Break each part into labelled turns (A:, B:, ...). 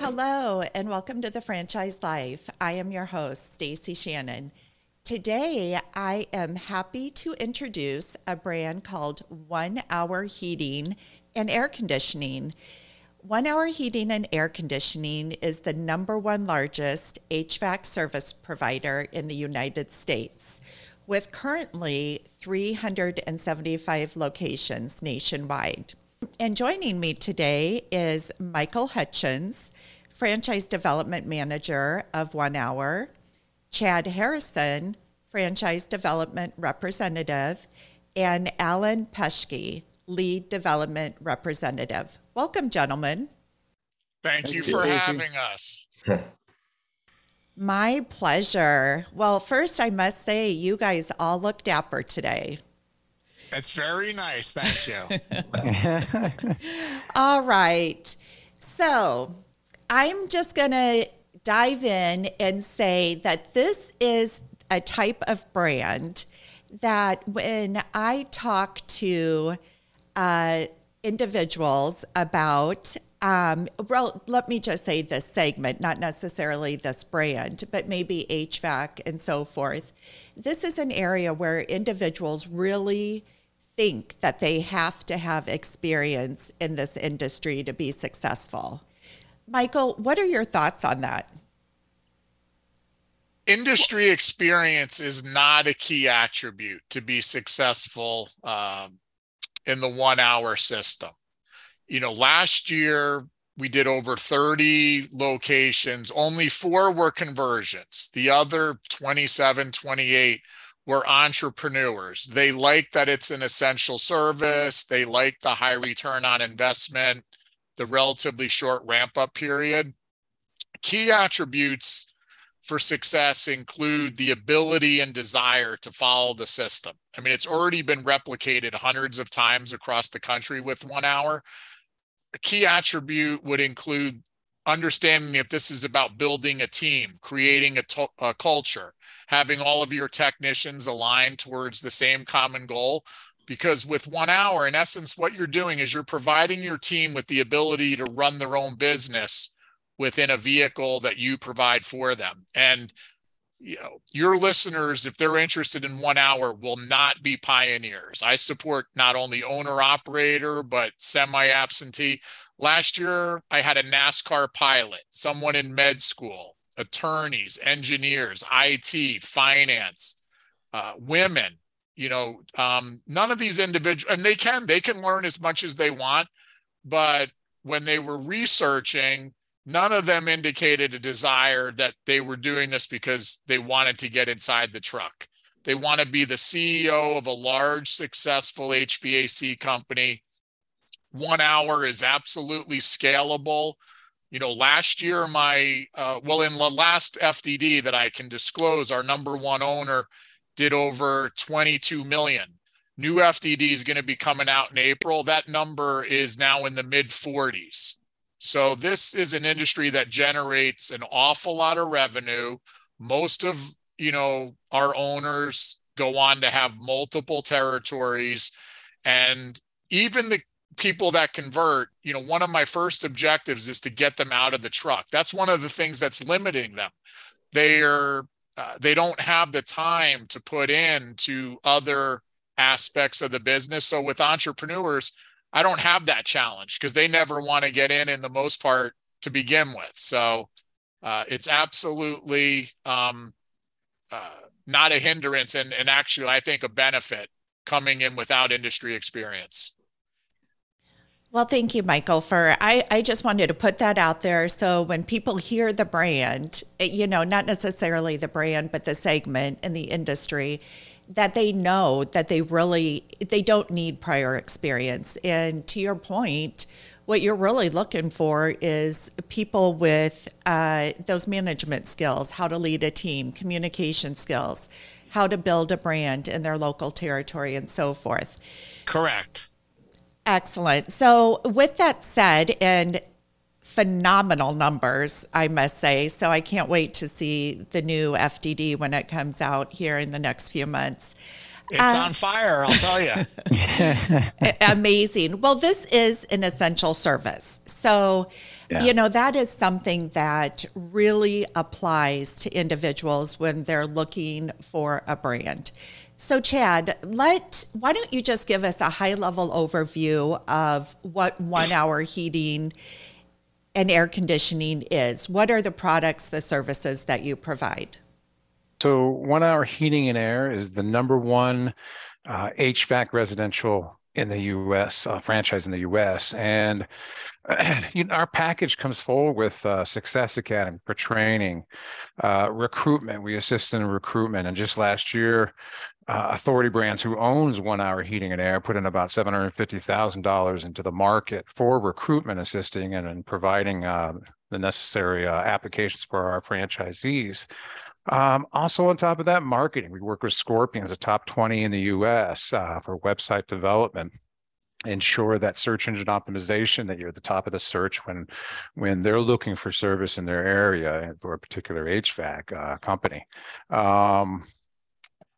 A: Hello, and welcome to the Franchise Life. I am your host, Stacie Shannon. Today, I am happy to introduce a brand called One Hour Heating and Air Conditioning. One Hour Heating and Air Conditioning is the number one largest HVAC service provider in the United States, with currently 375 locations nationwide. And joining me today is Michael Hutchins, Franchise Development Manager of One Hour, Chad Harrison, Franchise Development Representative, and Allan Peschke, Lead Development Representative. Welcome, gentlemen.
B: Thank, Thank you for you. having us.
A: My pleasure. Well, first, I must say, you guys all look dapper today.
B: That's very nice. Thank you.
A: all right. So, I'm just going to dive in and say that this is a type of brand that when I talk to uh, individuals about, um, well, let me just say this segment, not necessarily this brand, but maybe HVAC and so forth. This is an area where individuals really think that they have to have experience in this industry to be successful. Michael, what are your thoughts on that?
B: Industry experience is not a key attribute to be successful um, in the one hour system. You know, last year we did over 30 locations, only four were conversions. The other 27, 28 were entrepreneurs. They like that it's an essential service, they like the high return on investment the relatively short ramp up period. Key attributes for success include the ability and desire to follow the system. I mean, it's already been replicated hundreds of times across the country with one hour. A key attribute would include understanding that this is about building a team, creating a, culture, having all of your technicians aligned towards the same common goal because with one hour in essence what you're doing is you're providing your team with the ability to run their own business within a vehicle that you provide for them. And you know your listeners if they're interested in one hour will not be pioneers. I support not only owner operator but semi absentee last year i had a nascar pilot someone in med school attorneys engineers it finance uh, women you know um, none of these individuals and they can they can learn as much as they want but when they were researching none of them indicated a desire that they were doing this because they wanted to get inside the truck they want to be the ceo of a large successful hvac company one hour is absolutely scalable you know last year my uh, well in the last fdd that i can disclose our number one owner did over 22 million. New FDD is going to be coming out in April. That number is now in the mid 40s. So this is an industry that generates an awful lot of revenue. Most of, you know, our owners go on to have multiple territories and even the people that convert, you know, one of my first objectives is to get them out of the truck. That's one of the things that's limiting them. They are uh, they don't have the time to put in to other aspects of the business. So with entrepreneurs, I don't have that challenge because they never want to get in in the most part to begin with. So uh, it's absolutely um, uh, not a hindrance and, and actually, I think, a benefit coming in without industry experience.
A: Well, thank you, Michael, for I, I just wanted to put that out there. So when people hear the brand, you know, not necessarily the brand, but the segment in the industry, that they know that they really they don't need prior experience. And to your point, what you're really looking for is people with uh, those management skills, how to lead a team, communication skills, how to build a brand in their local territory, and so forth.
B: Correct.
A: Excellent. So, with that said, and phenomenal numbers, I must say. So I can't wait to see the new FDD when it comes out here in the next few months.
B: It's uh, on fire, I'll tell you.
A: amazing. Well, this is an essential service. So, yeah. you know, that is something that really applies to individuals when they're looking for a brand. So, Chad, let why don't you just give us a high level overview of what one hour heating and air conditioning is? What are the products, the services that you provide?
C: So, one hour heating and air is the number one uh, HVAC residential in the U.S. Uh, franchise in the U.S. And you know, our package comes full with uh, Success Academy for training, uh, recruitment. We assist in recruitment, and just last year, uh, Authority Brands, who owns One Hour Heating and Air, put in about seven hundred fifty thousand dollars into the market for recruitment assisting and, and providing uh, the necessary applications for our franchisees. Um, also, on top of that, marketing. We work with Scorpions, a top 20 in the US uh, for website development. Ensure that search engine optimization that you're at the top of the search when when they're looking for service in their area for a particular HVAC uh, company. Um,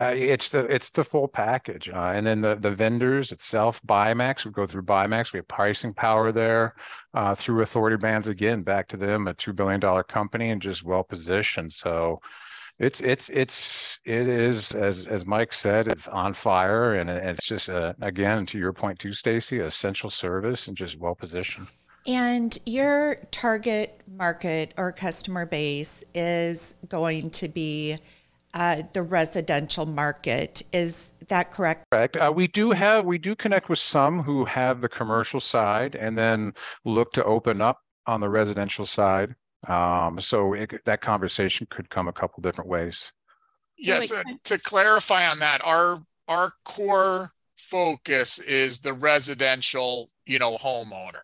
C: uh, it's the it's the full package, uh, and then the the vendors itself, Bimax. We go through Bimax. We have pricing power there uh, through Authority Brands. Again, back to them, a two billion dollar company and just well positioned. So it's it's it's it is as as Mike said, it's on fire, and it's just a, again to your point too, Stacie, essential service and just well positioned.
A: And your target market or customer base is going to be uh, the residential market. Is that correct?
C: Correct. Uh, we do have we do connect with some who have the commercial side, and then look to open up on the residential side. Um, so it, that conversation could come a couple different ways.
B: Yes, uh, to clarify on that, our our core focus is the residential, you know, homeowner.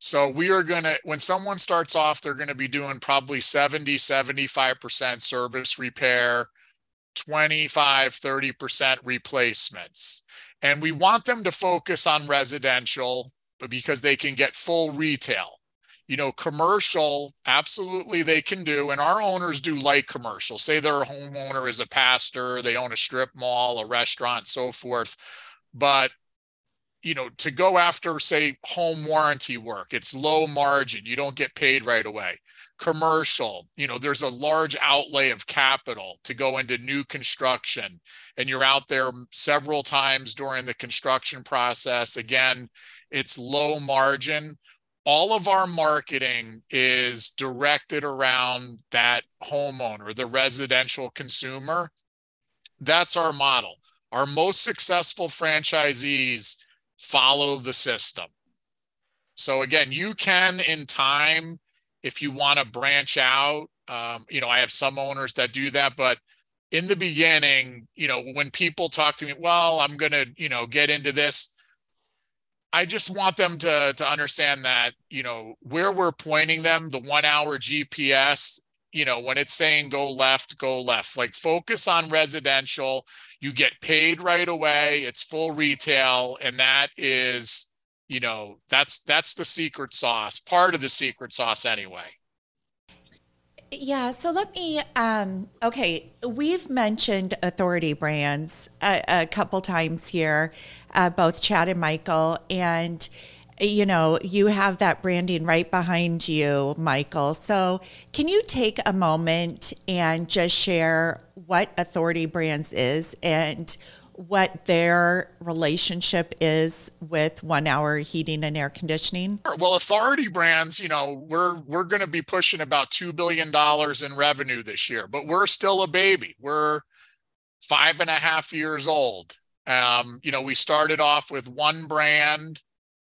B: So we are going to when someone starts off they're going to be doing probably 70 75% service repair, 25 30% replacements. And we want them to focus on residential because they can get full retail you know, commercial, absolutely they can do. And our owners do like commercial. Say their homeowner is a pastor, they own a strip mall, a restaurant, so forth. But you know, to go after, say, home warranty work, it's low margin. You don't get paid right away. Commercial, you know, there's a large outlay of capital to go into new construction, and you're out there several times during the construction process. Again, it's low margin all of our marketing is directed around that homeowner, the residential consumer. That's our model. Our most successful franchisees follow the system. So again, you can in time, if you want to branch out, um, you know, I have some owners that do that, but in the beginning, you know, when people talk to me, well, I'm going to, you know, get into this, I just want them to to understand that you know where we're pointing them, the one hour GPS. You know, when it's saying go left, go left. Like focus on residential. You get paid right away. It's full retail, and that is, you know, that's that's the secret sauce. Part of the secret sauce, anyway.
A: Yeah, so let me. Um, okay, we've mentioned authority brands a, a couple times here, uh, both Chad and Michael, and you know, you have that branding right behind you, Michael. So, can you take a moment and just share what Authority Brands is and what their relationship is with one hour heating and air conditioning?
B: Well, Authority Brands, you know, we're we're going to be pushing about two billion dollars in revenue this year, but we're still a baby. We're five and a half years old. Um, you know, we started off with one brand,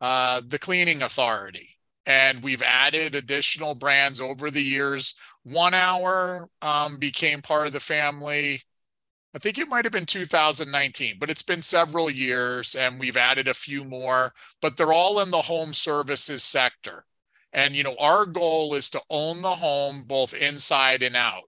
B: uh, the Cleaning Authority, and we've added additional brands over the years. One Hour um, became part of the family I think it might have been 2019, but it's been several years and we've added a few more, but they're all in the home services sector. And, you know, our goal is to own the home both inside and out.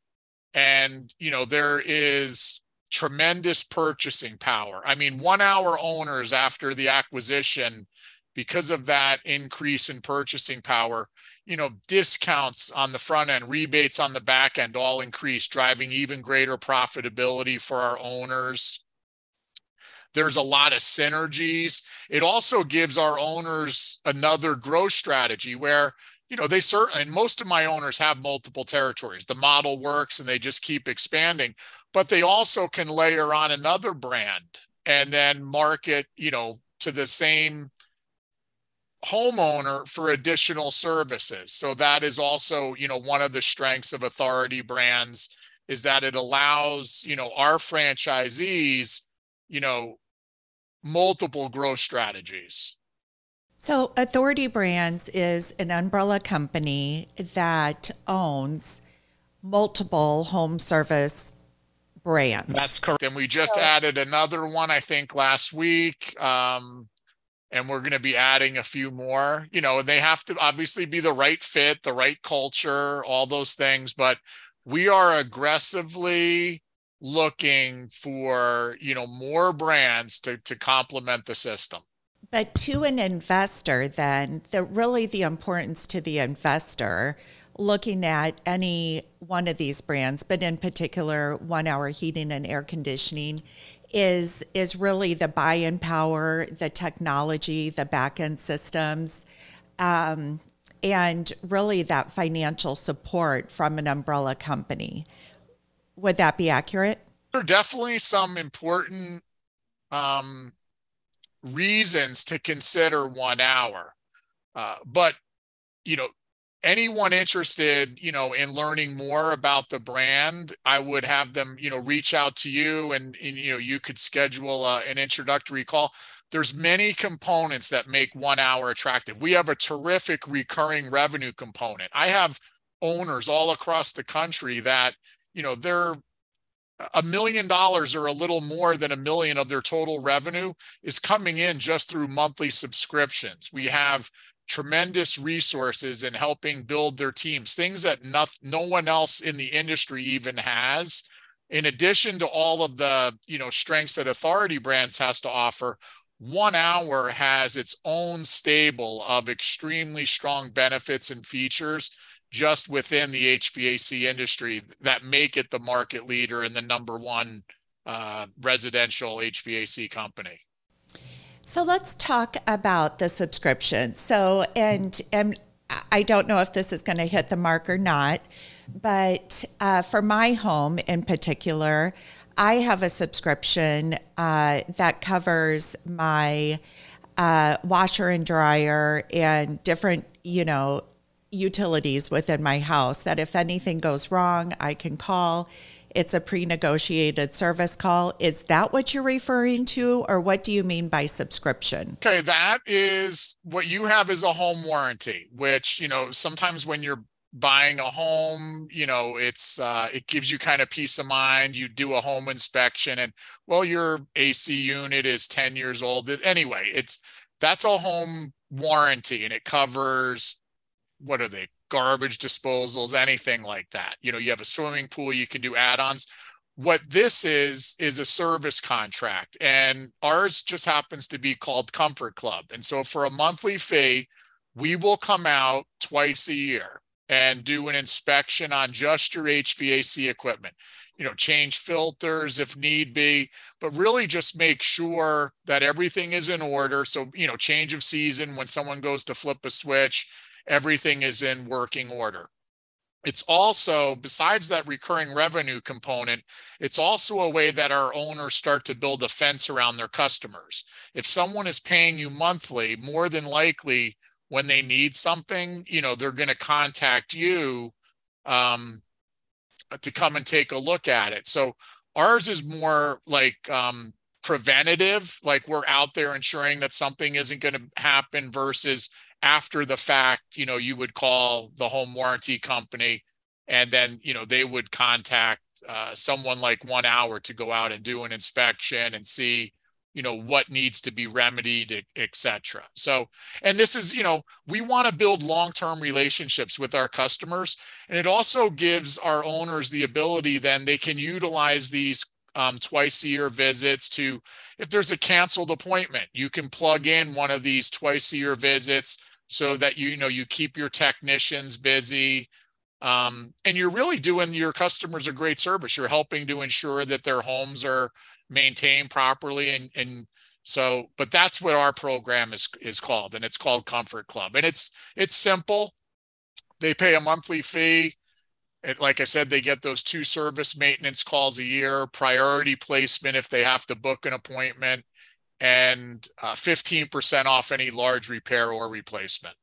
B: And, you know, there is tremendous purchasing power. I mean, one hour owners after the acquisition, because of that increase in purchasing power, you know, discounts on the front end, rebates on the back end all increase, driving even greater profitability for our owners. There's a lot of synergies. It also gives our owners another growth strategy where, you know, they certainly, most of my owners have multiple territories. The model works and they just keep expanding, but they also can layer on another brand and then market, you know, to the same homeowner for additional services. So that is also, you know, one of the strengths of authority brands is that it allows, you know, our franchisees, you know, multiple growth strategies.
A: So Authority Brands is an umbrella company that owns multiple home service brands.
B: That's correct. And we just added another one, I think, last week. Um, and we're going to be adding a few more you know and they have to obviously be the right fit the right culture all those things but we are aggressively looking for you know more brands to to complement the system.
A: But to an investor then the really the importance to the investor looking at any one of these brands but in particular one hour heating and air conditioning is is really the buy-in power, the technology, the back-end systems, um, and really that financial support from an umbrella company. Would that be accurate?
B: There are definitely some important um, reasons to consider one hour, uh, but you know anyone interested you know in learning more about the brand i would have them you know reach out to you and, and you know you could schedule uh, an introductory call. There's many components that make one hour attractive. We have a terrific recurring revenue component. I have owners all across the country that you know they're a million dollars or a little more than a million of their total revenue is coming in just through monthly subscriptions. We have tremendous resources in helping build their teams, things that no, no one else in the industry even has. In addition to all of the you know strengths that Authority Brands has to offer, one hour has its own stable of extremely strong benefits and features just within the HVAC industry that make it the market leader and the number one uh, residential HVAC company.
A: So let's talk about the subscription. So, and and I don't know if this is going to hit the mark or not, but uh, for my home in particular, I have a subscription uh, that covers my uh, washer and dryer and different, you know, utilities within my house. That if anything goes wrong, I can call it's a pre negotiated service call. Is that what you're referring to, or what do you mean by subscription?
B: Okay, that is what you have is a home warranty, which, you know, sometimes when you're buying a home you know it's uh, it gives you kind of peace of mind you do a home inspection and well your ac unit is 10 years old anyway it's that's a home warranty and it covers what are they garbage disposals, anything like that. You know, you have a swimming pool, you can do add-ons. What this is is a service contract, and ours just happens to be called Comfort Club. And so for a monthly fee, we will come out twice a year and do an inspection on just your HVAC equipment. You know, change filters if need be, but really just make sure that everything is in order. So, you know, change of season when someone goes to flip a switch, everything is in working order. It's also, besides that recurring revenue component, it's also a way that our owners start to build a fence around their customers. If someone is paying you monthly, more than likely when they need something, you know, they're going to contact you um, to come and take a look at it. So ours is more like um, preventative, like we're out there ensuring that something isn't going to happen versus after the fact, you know, you would call the home warranty company and then, you know, they would contact uh, someone like one hour to go out and do an inspection and see, you know, what needs to be remedied, etc. So, and this is, you know, we want to build long-term relationships with our customers. And it also gives our owners the ability then they can utilize these um, twice a year visits to if there's a canceled appointment you can plug in one of these twice a year visits so that you, you know you keep your technicians busy um, and you're really doing your customers a great service. You're helping to ensure that their homes are maintained properly and and so but that's what our program is is called and it's called comfort club and it's it's simple. They pay a monthly fee. It, like I said, they get those two service maintenance calls a year, priority placement if they have to book an appointment, and uh, 15% off any large repair or replacement.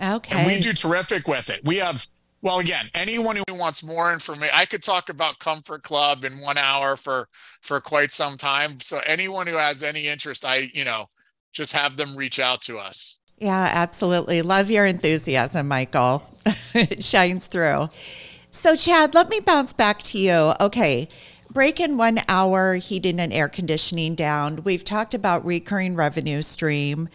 A: Okay.
B: And we do terrific with it. We have, well, again, anyone who wants more information, I could talk about Comfort Club in one hour for for quite some time. So anyone who has any interest, I, you know, just have them reach out to us.
A: Yeah, absolutely. Love your enthusiasm, Michael. it shines through. So, Chad, let me bounce back to you. Okay, breaking one hour heating and air conditioning down. We've talked about recurring revenue stream.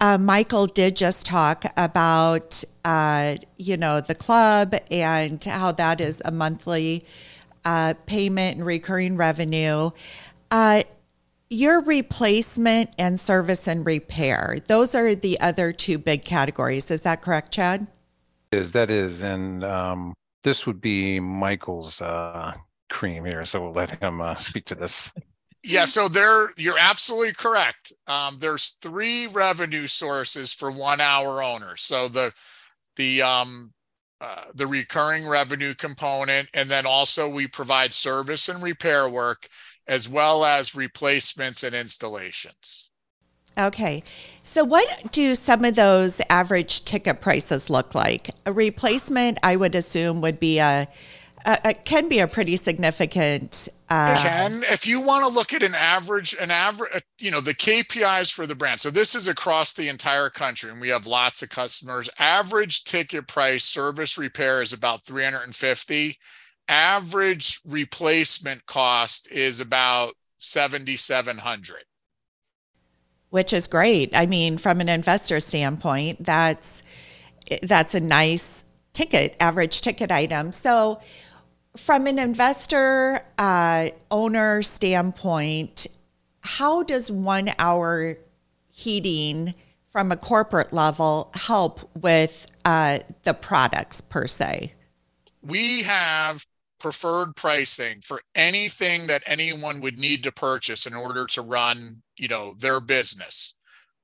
A: Uh, Michael did just talk about, uh, you know, the club and how that is a monthly uh, payment and recurring revenue. Uh, your replacement and service and repair, those are the other two big categories. Is that correct, Chad?
C: Is that is, and um, this would be Michael's uh, cream here, so we'll let him uh, speak to this.
B: Yeah, so there you're absolutely correct. Um, there's three revenue sources for one hour owners. So the the um, uh, the recurring revenue component, and then also we provide service and repair work as well as replacements and installations.
A: Okay. So, what do some of those average ticket prices look like? A replacement, I would assume, would be a, a, a can be a pretty significant.
B: Uh, can if you want to look at an average, an average, uh, you know, the KPIs for the brand. So this is across the entire country, and we have lots of customers. Average ticket price service repair is about three hundred and fifty average replacement cost is about 7700
A: which is great i mean from an investor standpoint that's that's a nice ticket average ticket item so from an investor uh, owner standpoint how does one hour heating from a corporate level help with uh, the products per se
B: we have preferred pricing for anything that anyone would need to purchase in order to run, you know, their business.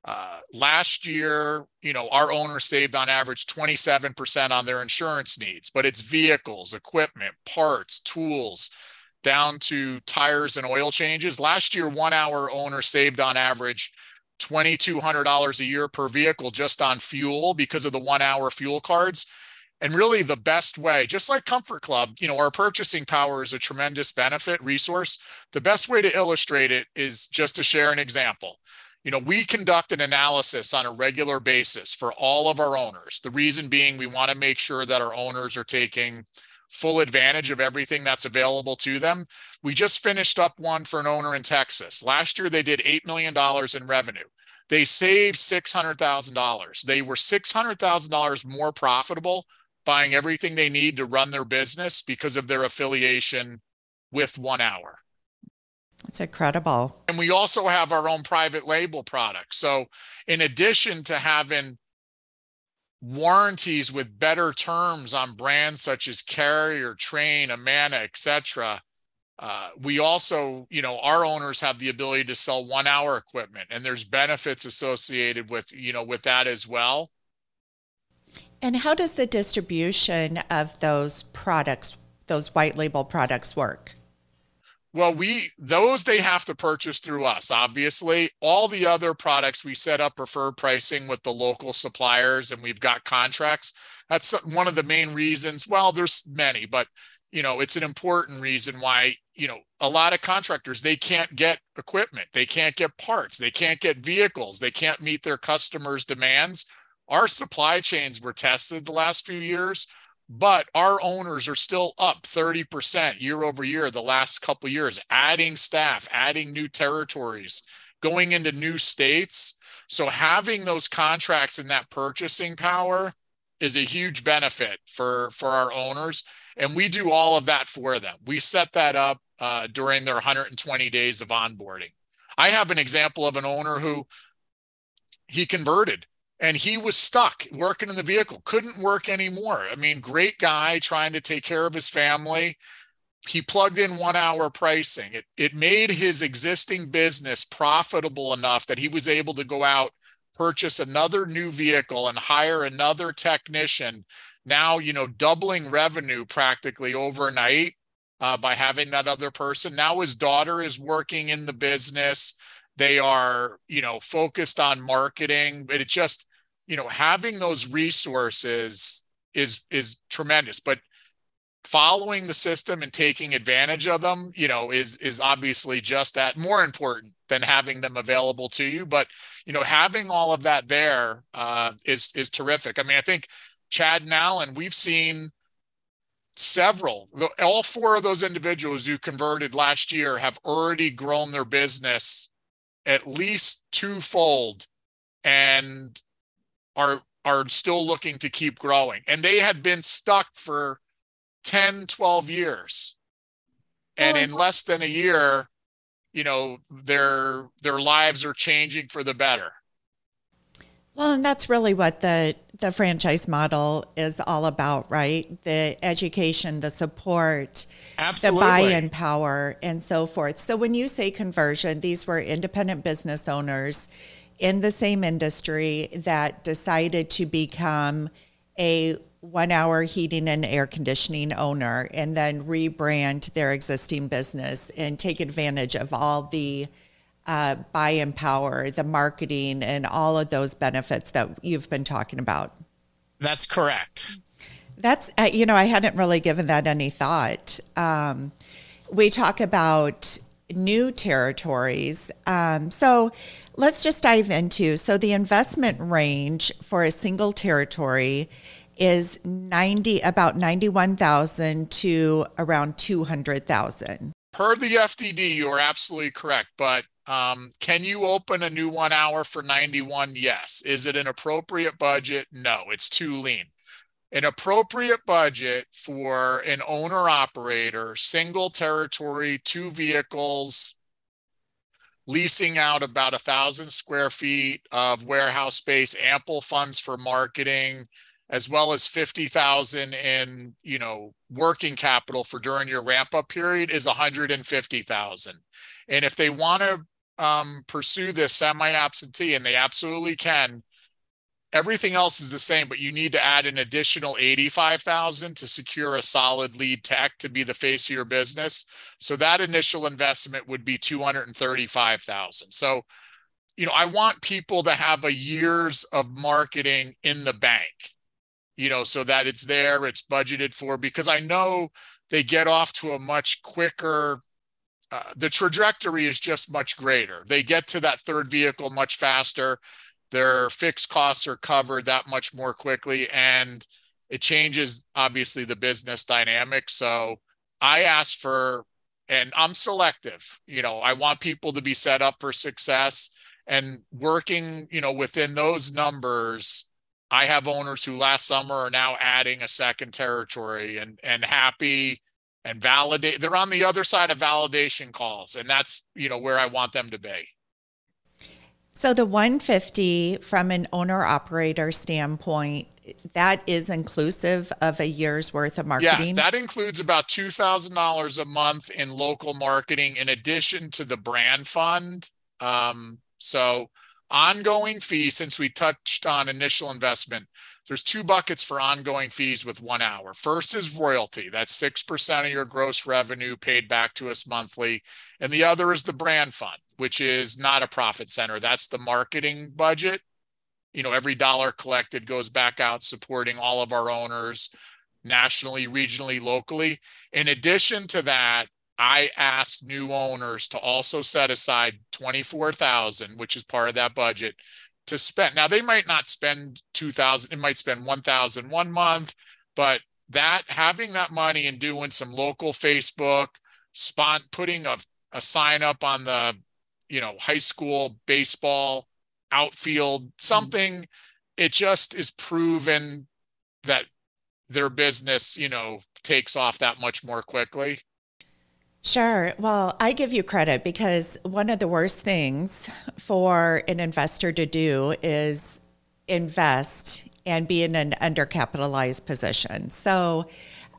B: Uh, last year, you know, our owners saved on average 27% on their insurance needs, but it's vehicles, equipment, parts, tools, down to tires and oil changes. Last year, one hour owner saved on average $2,200 a year per vehicle just on fuel because of the one hour fuel cards. And really, the best way, just like Comfort Club, you know, our purchasing power is a tremendous benefit resource. The best way to illustrate it is just to share an example. You know, we conduct an analysis on a regular basis for all of our owners. The reason being, we want to make sure that our owners are taking full advantage of everything that's available to them. We just finished up one for an owner in Texas. Last year, they did $8 million in revenue. They saved $600,000. They were $600,000 more profitable buying everything they need to run their business because of their affiliation with One Hour.
A: That's incredible.
B: And we also have our own private label product. So, in addition to having warranties with better terms on brands such as Carrier, Trane, Amana, etc., uh, we also, you know, our owners have the ability to sell one hour equipment, and there's benefits associated with, you know, with that as well.
A: And how does the distribution of those products, those white label products, work?
B: Well, we those they have to purchase through us. Obviously, all the other products we set up preferred pricing with the local suppliers, and we've got contracts. That's one of the main reasons. Well, there's many, but you know, it's an important reason why you know a lot of contractors they can't get equipment, they can't get parts, they can't get vehicles, they can't meet their customers' demands our supply chains were tested the last few years, but our owners are still up 30% year over year the last couple years, adding staff, adding new territories, going into new states. So having those contracts and that purchasing power is a huge benefit for for our owners. And we do all of that for them. We set that up uh, during their 120 days of onboarding. I have an example of an owner who he converted and he was stuck working in the vehicle, couldn't work anymore. I mean, great guy trying to take care of his family. He plugged in one hour pricing. It, it made his existing business profitable enough that he was able to go out, purchase another new vehicle, and hire another technician. Now, you know, doubling revenue practically overnight uh, by having that other person. Now his daughter is working in the business. They are, you know, focused on marketing, but it just, you know having those resources is is tremendous but following the system and taking advantage of them you know is is obviously just that more important than having them available to you but you know having all of that there uh, is is terrific. I mean i think chad and allan we've seen several all four of those individuals who converted last year have already grown their business at least twofold and are are still looking to keep growing. And they had been stuck for 10 12 years. And oh, in less than a year you know their their lives are changing for the better.
A: Well and that's really what the the franchise model is all about right? The education the support
B: Absolutely.
A: the buy-in power and so forth. So when you say conversion these were independent business owners in the same industry that decided to become a one hour heating and air conditioning owner and then rebrand their existing business and take advantage of all the uh, buy in power, the marketing, and all of those benefits that you've been talking about.
B: That's correct.
A: That's, uh, you know, I hadn't really given that any thought. Um, we talk about new territories. Um, so let's just dive into so the investment range for a single territory is 90 about 91,000 to around 200,000.
B: Per the FDD, you are absolutely correct. But um, can you open a new one hour for 91? Yes. Is it an appropriate budget? No, it's too lean an appropriate budget for an owner operator, single territory, two vehicles, leasing out about a thousand square feet of warehouse space, ample funds for marketing, as well as 50,000 in, you know, working capital for during your ramp up period is 150,000. And if they want to um, pursue this semi absentee, and they absolutely can, everything else is the same, but you need to add an additional 85,000 to secure a solid lead tech to be the face of your business. So that initial investment would be 235,000. So, you know, I want people to have a years of marketing in the bank, you know, so that it's there, it's budgeted for, because I know they get off to a much quicker uh, the trajectory is just much greater. They get to that third vehicle much faster their fixed costs are covered that much more quickly and it changes obviously the business dynamic. So i ask for and i'm selective you know i want people to be set up for success and working you know within those numbers i have owners who last summer are now adding a second territory and and happy and validate they're on the other side of validation calls and that's you know where i want them to be
A: so the 150 from an owner operator standpoint, that is inclusive of a year's worth of marketing.
B: Yes, that includes about $2,000 a month in local marketing in addition to the brand fund. Um, so ongoing fees, since we touched on initial investment, there's two buckets for ongoing fees with one hour. First is royalty. That's 6% of your gross revenue paid back to us monthly. And the other is the brand fund, which is not a profit center. That's the marketing budget. You know, every dollar collected goes back out supporting all of our owners nationally, regionally, locally. In addition to that, I asked new owners to also set aside 24,000, which is part of that budget to spend. Now they might not spend 2000, it might spend 1000 one month, but that having that money and doing some local Facebook, spot putting a, a sign up on the, you know, high school baseball outfield, mm-hmm. something, it just is proven that their business, you know, takes off that much more quickly.
A: Sure. Well, I give you credit because one of the worst things for an investor to do is invest and be in an undercapitalized position. So,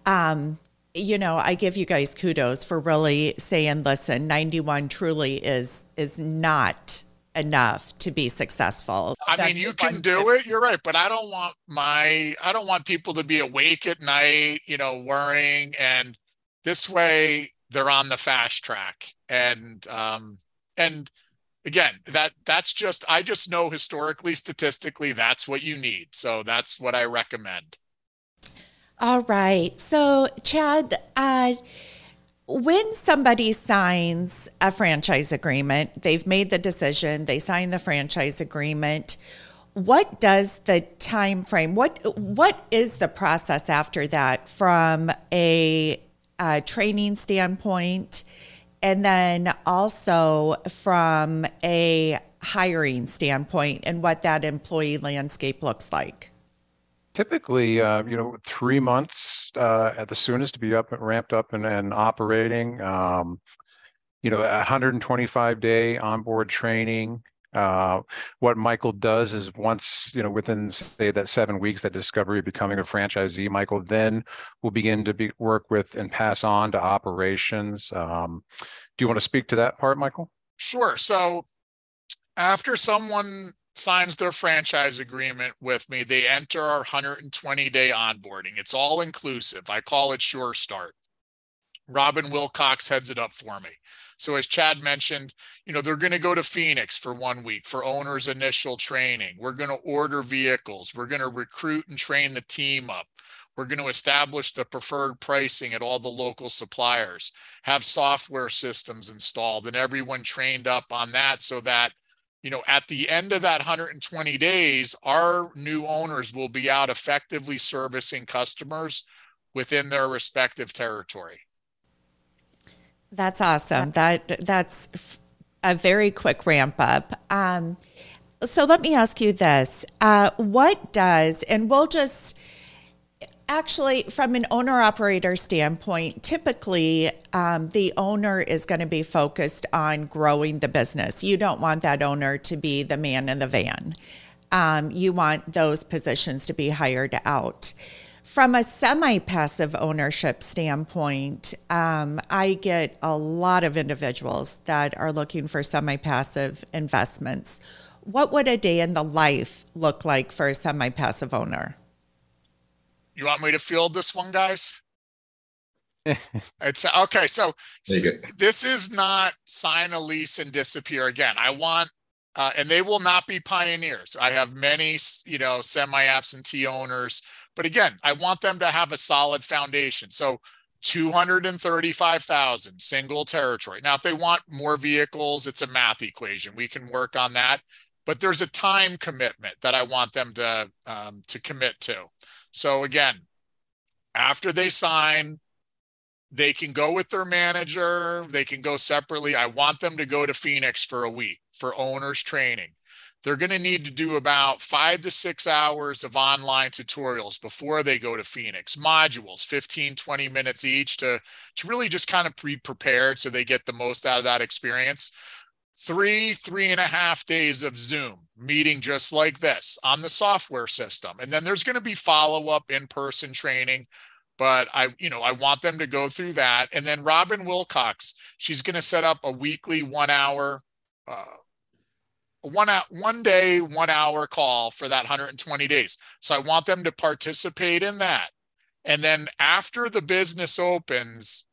A: um, you know, I give you guys kudos for really saying, listen, 91 truly is is not enough to be successful.
B: I mean, you can do it. You're right, but I don't want my I don't want people to be awake at night, you know, worrying and this way they're on the fast track. And um and again, that that's just I just know historically statistically that's what you need. So that's what I recommend.
A: All right. So, Chad, uh, when somebody signs a franchise agreement, they've made the decision, they sign the franchise agreement. What does the time frame? What what is the process after that from a, a training standpoint, and then also from a hiring standpoint, and what that employee landscape looks like?
C: Typically, uh, you know, three months uh, at the soonest to be up and ramped up and, and operating. Um, you know, 125 day onboard training. Uh, what Michael does is once, you know, within say that seven weeks, that discovery of becoming a franchisee, Michael then will begin to be, work with and pass on to operations. Um, do you want to speak to that part, Michael?
B: Sure. So after someone signs their franchise agreement with me, they enter our 120 day onboarding. It's all inclusive. I call it Sure Start. Robin Wilcox heads it up for me. So as Chad mentioned, you know, they're going to go to Phoenix for one week for owners initial training. We're going to order vehicles. We're going to recruit and train the team up. We're going to establish the preferred pricing at all the local suppliers, have software systems installed and everyone trained up on that so that you know, at the end of that 120 days, our new owners will be out effectively servicing customers within their respective territory.
A: That's awesome. That that's a very quick ramp up. Um, so let me ask you this: uh, What does, and we'll just Actually, from an owner operator standpoint, typically um, the owner is going to be focused on growing the business. You don't want that owner to be the man in the van. Um, you want those positions to be hired out. From a semi passive ownership standpoint, um, I get a lot of individuals that are looking for semi passive investments. What would a day in the life look like for a semi passive owner?
B: You want me to field this one, guys? it's okay. So this is not sign a lease and disappear again. I want, uh, and they will not be pioneers. I have many, you know, semi-absentee owners, but again, I want them to have a solid foundation. So 235,000 single territory. Now, if they want more vehicles, it's a math equation. We can work on that, but there's a time commitment that I want them to um, to commit to. So again, after they sign, they can go with their manager, they can go separately. I want them to go to Phoenix for a week for owners training. They're going to need to do about five to six hours of online tutorials before they go to Phoenix, modules, 15, 20 minutes each to, to really just kind of be prepared so they get the most out of that experience three, three and a half days of Zoom meeting just like this on the software system. And then there's going to be follow up in person training. But I, you know, I want them to go through that. And then Robin Wilcox, she's going to set up a weekly one hour, uh, one one day one hour call for that 120 days so i want them to participate in that and then after the business opens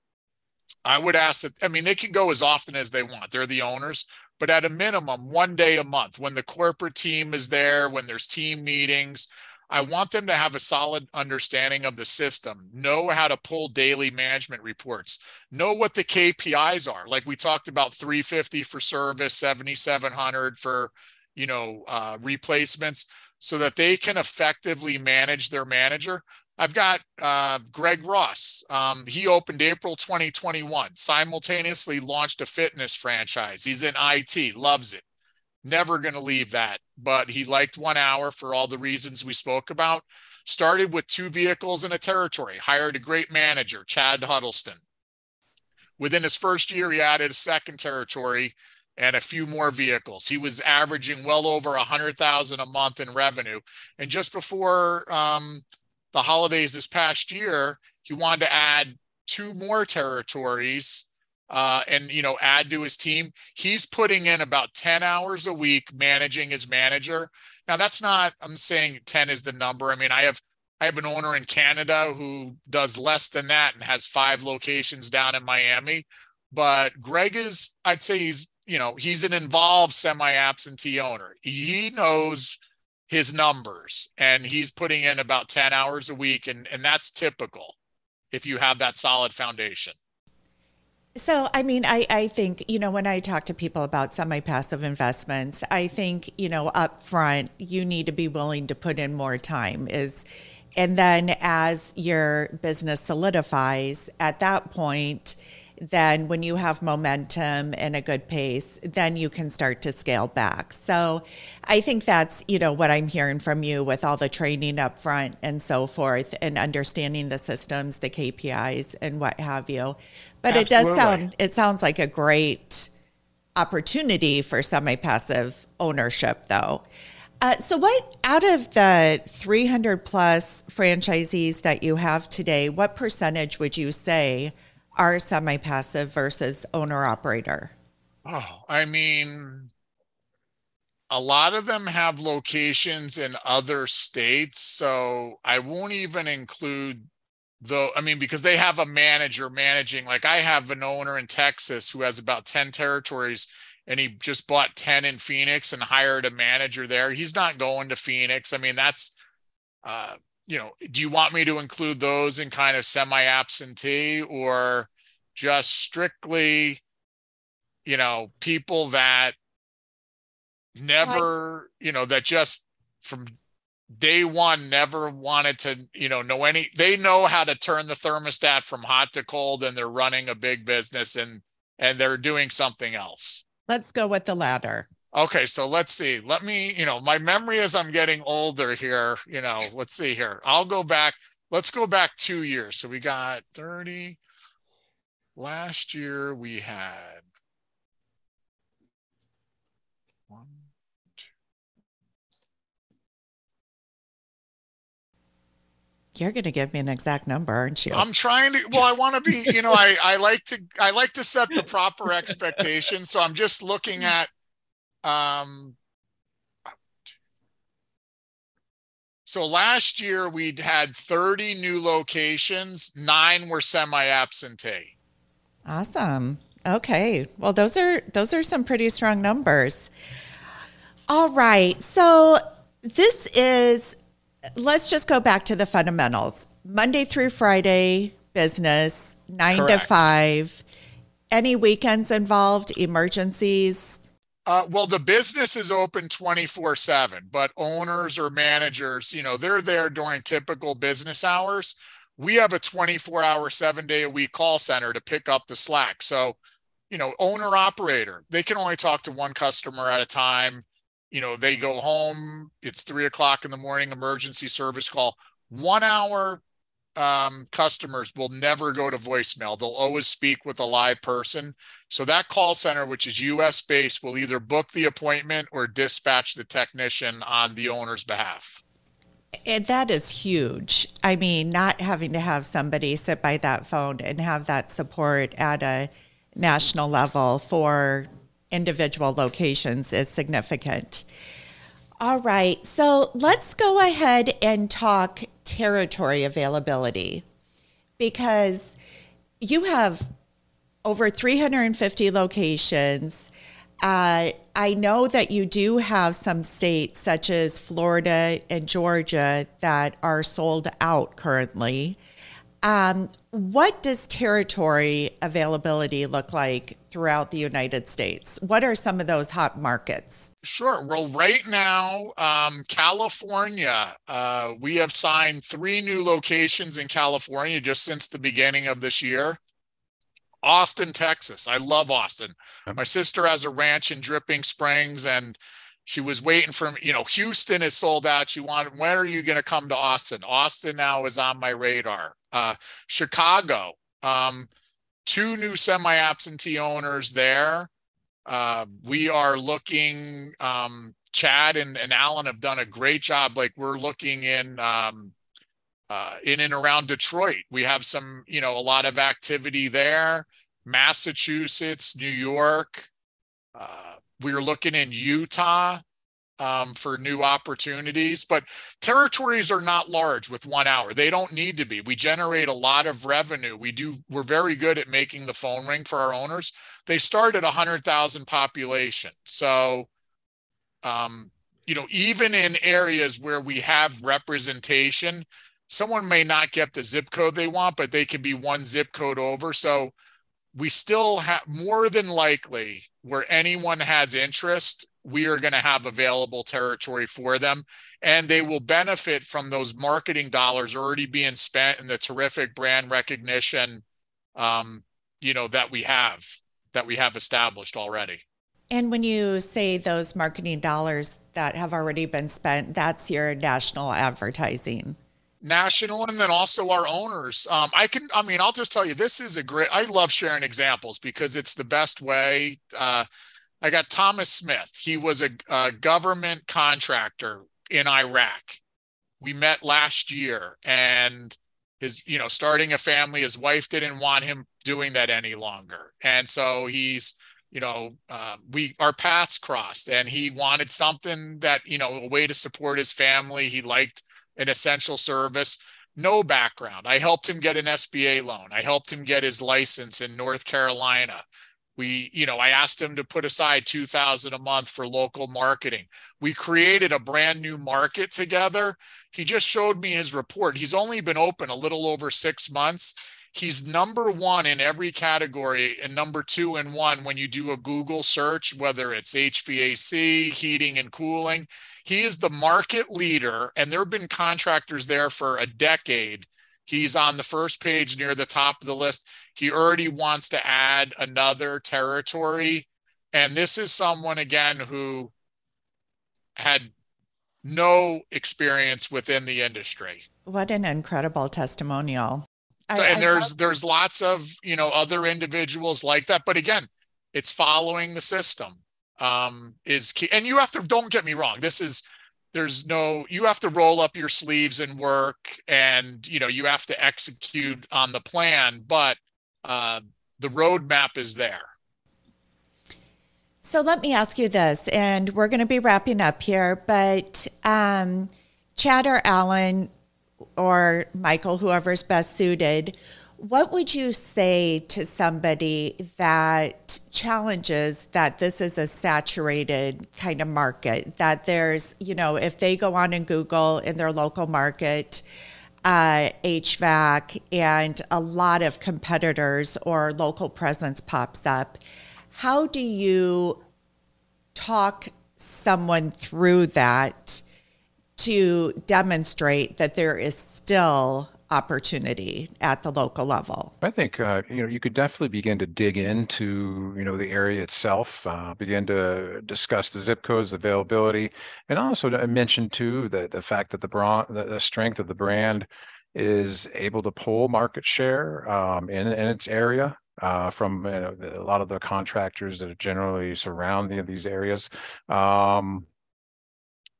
B: I would ask that, I mean, they can go as often as they want. They're the owners, but at a minimum, one day a month when the corporate team is there, when there's team meetings, I want them to have a solid understanding of the system, know how to pull daily management reports, know what the KPIs are. Like we talked about 350 for service, 7,700 for, you know, uh, replacements so that they can effectively manage their manager. I've got uh, Greg Ross. Um, he opened April 2021, simultaneously launched a fitness franchise. He's in IT, loves it. Never going to leave that, but he liked one hour for all the reasons we spoke about. Started with two vehicles in a territory, hired a great manager, Chad Huddleston. Within his first year, he added a second territory and a few more vehicles. He was averaging well over a hundred thousand a month in revenue. And just before um, the holidays this past year, he wanted to add two more territories uh, and you know add to his team. He's putting in about 10 hours a week managing his manager. Now that's not I'm saying 10 is the number. I mean, I have I have an owner in Canada who does less than that and has five locations down in Miami. But Greg is, I'd say he's, you know, he's an involved semi absentee owner. He knows his numbers and he's putting in about 10 hours a week. And, and that's typical if you have that solid foundation.
A: So, I mean, I, I think, you know, when I talk to people about semi passive investments, I think, you know, up front, you need to be willing to put in more time. Is and then as your business solidifies at that point, then when you have momentum and a good pace, then you can start to scale back. So I think that's, you know, what I'm hearing from you with all the training up front and so forth and understanding the systems, the KPIs and what have you. But Absolutely. it does sound it sounds like a great opportunity for semi-passive ownership though. Uh, so, what out of the 300 plus franchisees that you have today, what percentage would you say are semi passive versus owner operator?
B: Oh, I mean, a lot of them have locations in other states. So, I won't even include though i mean because they have a manager managing like i have an owner in texas who has about 10 territories and he just bought 10 in Phoenix and hired a manager there. He's not going to Phoenix. I mean, that's, uh, you know, do you want me to include those in kind of semi absentee or just strictly, you know, people that never, you know, that just from day one never wanted to, you know, know any, they know how to turn the thermostat from hot to cold and they're running a big business and, and they're doing something else.
A: Let's go with the latter.
B: Okay, so let's see. Let me, you know, my memory as I'm getting older here, you know, let's see here. I'll go back. Let's go back two years. So we got 30. Last year we had one, two
A: You're going to give me an exact number, aren't you?
B: I'm trying to. Well, I want to be. You know, I I like to I like to set the proper expectations. So I'm just looking at. Um. So last year we'd had 30 new locations. Nine were semi-absentee.
A: Awesome. Okay. Well, those are those are some pretty strong numbers. All right. So this is let's just go back to the fundamentals. Monday through Friday business, nine Correct. to five. Any weekends involved, emergencies?
B: Uh, well, the business is open 24 7, but owners or managers, you know, they're there during typical business hours. We have a 24 hour, seven day a week call center to pick up the slack. So, you know, owner operator, they can only talk to one customer at a time you know they go home it's three o'clock in the morning emergency service call one hour um, customers will never go to voicemail they'll always speak with a live person so that call center which is us based will either book the appointment or dispatch the technician on the owner's behalf
A: and that is huge. I mean, not having to have somebody sit by that phone and have that support at a national level for individual locations is significant. All right, so let's go ahead and talk territory availability because you have over 350 locations. Uh, I know that you do have some states such as Florida and Georgia that are sold out currently. Um, what does territory availability look like throughout the United States? What are some of those hot markets?
B: Sure. Well, right now, um, California, uh, we have signed three new locations in California just since the beginning of this year. Austin, Texas. I love Austin. My sister has a ranch in Dripping Springs and she was waiting for you know houston is sold out she wanted when are you going to come to austin austin now is on my radar uh, chicago um, two new semi absentee owners there Uh, we are looking. Um, Chad and, and Allan have done a great job. Like we're looking in um, uh, in and around Detroit. We have some, you know, a lot of activity there. Massachusetts, New York. Uh, we are looking in Utah um, for new opportunities, but territories are not large with one hour. They don't need to be. We generate a lot of revenue. We do. We're very good at making the phone ring for our owners. They start at a hundred thousand population, so um, you know, even in areas where we have representation, someone may not get the zip code they want, but they can be one zip code over. So we still have more than likely where anyone has interest, we are going to have available territory for them. And they will benefit from those marketing dollars already being spent and the terrific brand recognition, um, you know, that we have, that we have established already.
A: And when you say those marketing dollars that have already been spent, that's your national advertising
B: national and then also our owners um, i can i mean i'll just tell you this is a great i love sharing examples because it's the best way uh, i got thomas smith he was a, a, government contractor in iraq we met last year and his you know starting a family his wife didn't want him doing that any longer and so he's you know uh, we our paths crossed and he wanted something that you know a way to support his family he liked an essential service, no background. I helped him get an SBA loan. I helped him get his license in North Carolina. We, you know, I asked him to put aside 2000 a month for local marketing. We created a brand new market together. He just showed me his report. He's only been open a little over 6 months. He's number 1 in every category and number 2 in one when you do a Google search whether it's HVAC, heating and cooling he is the market leader, and there have been contractors there for a decade. He's on the first page near the top of the list. He already wants to add another territory. And this is someone, again, who had no experience within the industry.
A: What an incredible testimonial.
B: So, and I, there's love- there's lots of you know other individuals like that, but again, it's following the system um, is key. And you have to, don't get me wrong, this is, there's no, you have to roll up your sleeves and work and, you know, you have to execute on the plan, but uh, the roadmap is there.
A: So let me ask you this, and we're going to be wrapping up here, but um, Chad or Allan or Michael, whoever's best suited, what would you say to somebody that challenges that this is a saturated kind of market? That there's, you know, if they go on and Google in their local market, uh, HVAC, and a lot of competitors or local presence pops up, how do you talk someone through that to demonstrate that there is still opportunity at the local level?
C: I think uh, you know you could definitely begin to dig into you know the area itself, uh, begin to discuss the zip codes, availability, and also to mention too the the fact that the brand, the strength of the brand is able to pull market share um, in in its area. Uh, from you know, a lot of the contractors that are generally surround the, these areas, um,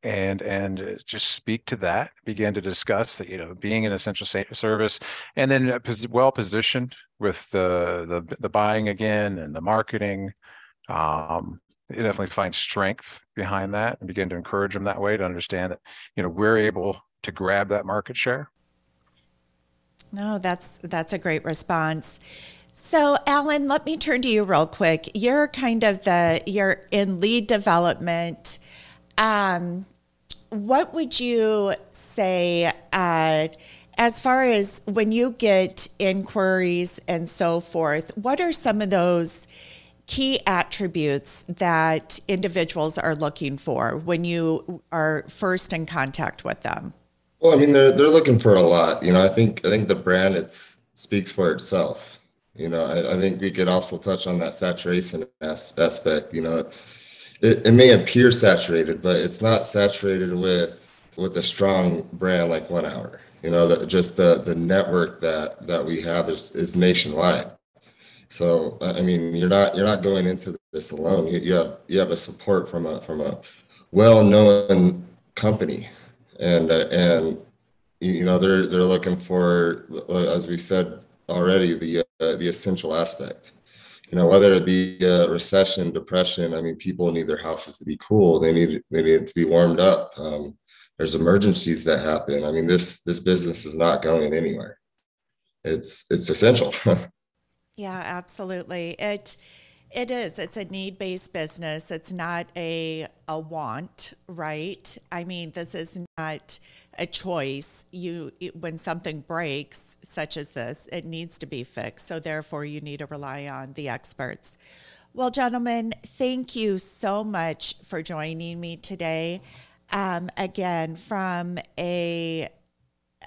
C: and and just speak to that begin to discuss that you know being an essential service and then uh, well positioned with the the, the buying again and the marketing um, you definitely find strength behind that and begin to encourage them that way to understand that you know we're able to grab that market share
A: no that's that's a great response so, Allan, let me turn to you real quick. You're kind of the you're in lead development um, what would you say uh, as far as when you get inquiries and so forth? What are some of those key attributes that individuals are looking for when you are first in contact with them?
D: Well, I mean, they're they're looking for a lot. You know, I think I think the brand it speaks for itself. You know, I, I think we could also touch on that saturation aspect. You know it, it may appear saturated, but it's not saturated with with a strong brand like One Hour. You know, that just the the network that that we have is is nationwide, So I mean, you're not you're not going into this alone. You, you have you have a support from a from a well-known company, and uh, and you know they're they're looking for, as we said already, the uh, the essential aspect. You know, whether it be a recession, depression. I mean, people need their houses to be cool. They need they need it to be warmed up. Um, there's emergencies that happen. I mean, this this business is not going anywhere. It's it's essential.
A: yeah, absolutely. It it is. It's a need based business. It's not a a want, right? I mean, this is not a choice. You it, when something breaks, such as this, it needs to be fixed. So therefore, you need to rely on the experts. Well, gentlemen, thank you so much for joining me today um, again, from a,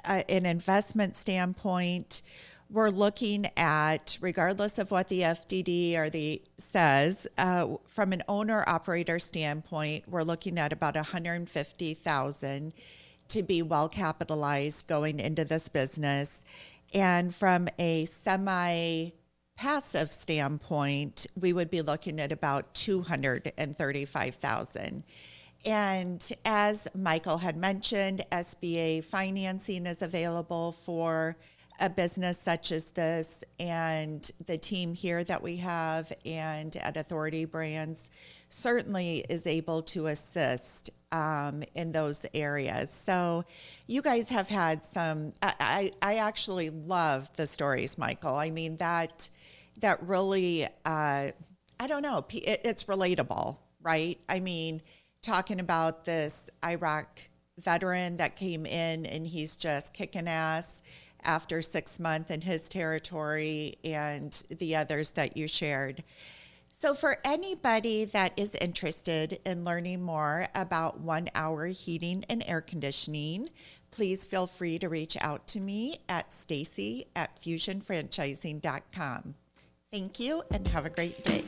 A: a, an investment standpoint, we're looking at, regardless of what the FDD or the says, uh, from an owner operator standpoint, we're looking at about 150,000 to be well capitalized going into this business. And from a semi passive standpoint, we would be looking at about 235,000. And as Michael had mentioned, SBA financing is available for a business such as this. And the team here that we have and at Authority Brands certainly is able to assist um, in those areas. So you guys have had some, I, I, actually love the stories, Michael. I mean, that, that really, uh, I don't know, it's relatable, right? I mean, talking about this Iraq veteran that came in and he's just kicking ass after six months in his territory and the others that you shared. So, for anybody that is interested in learning more about one hour heating and air conditioning, please feel free to reach out to me at stacie at fusionfranchising.com. Thank you and have a great day.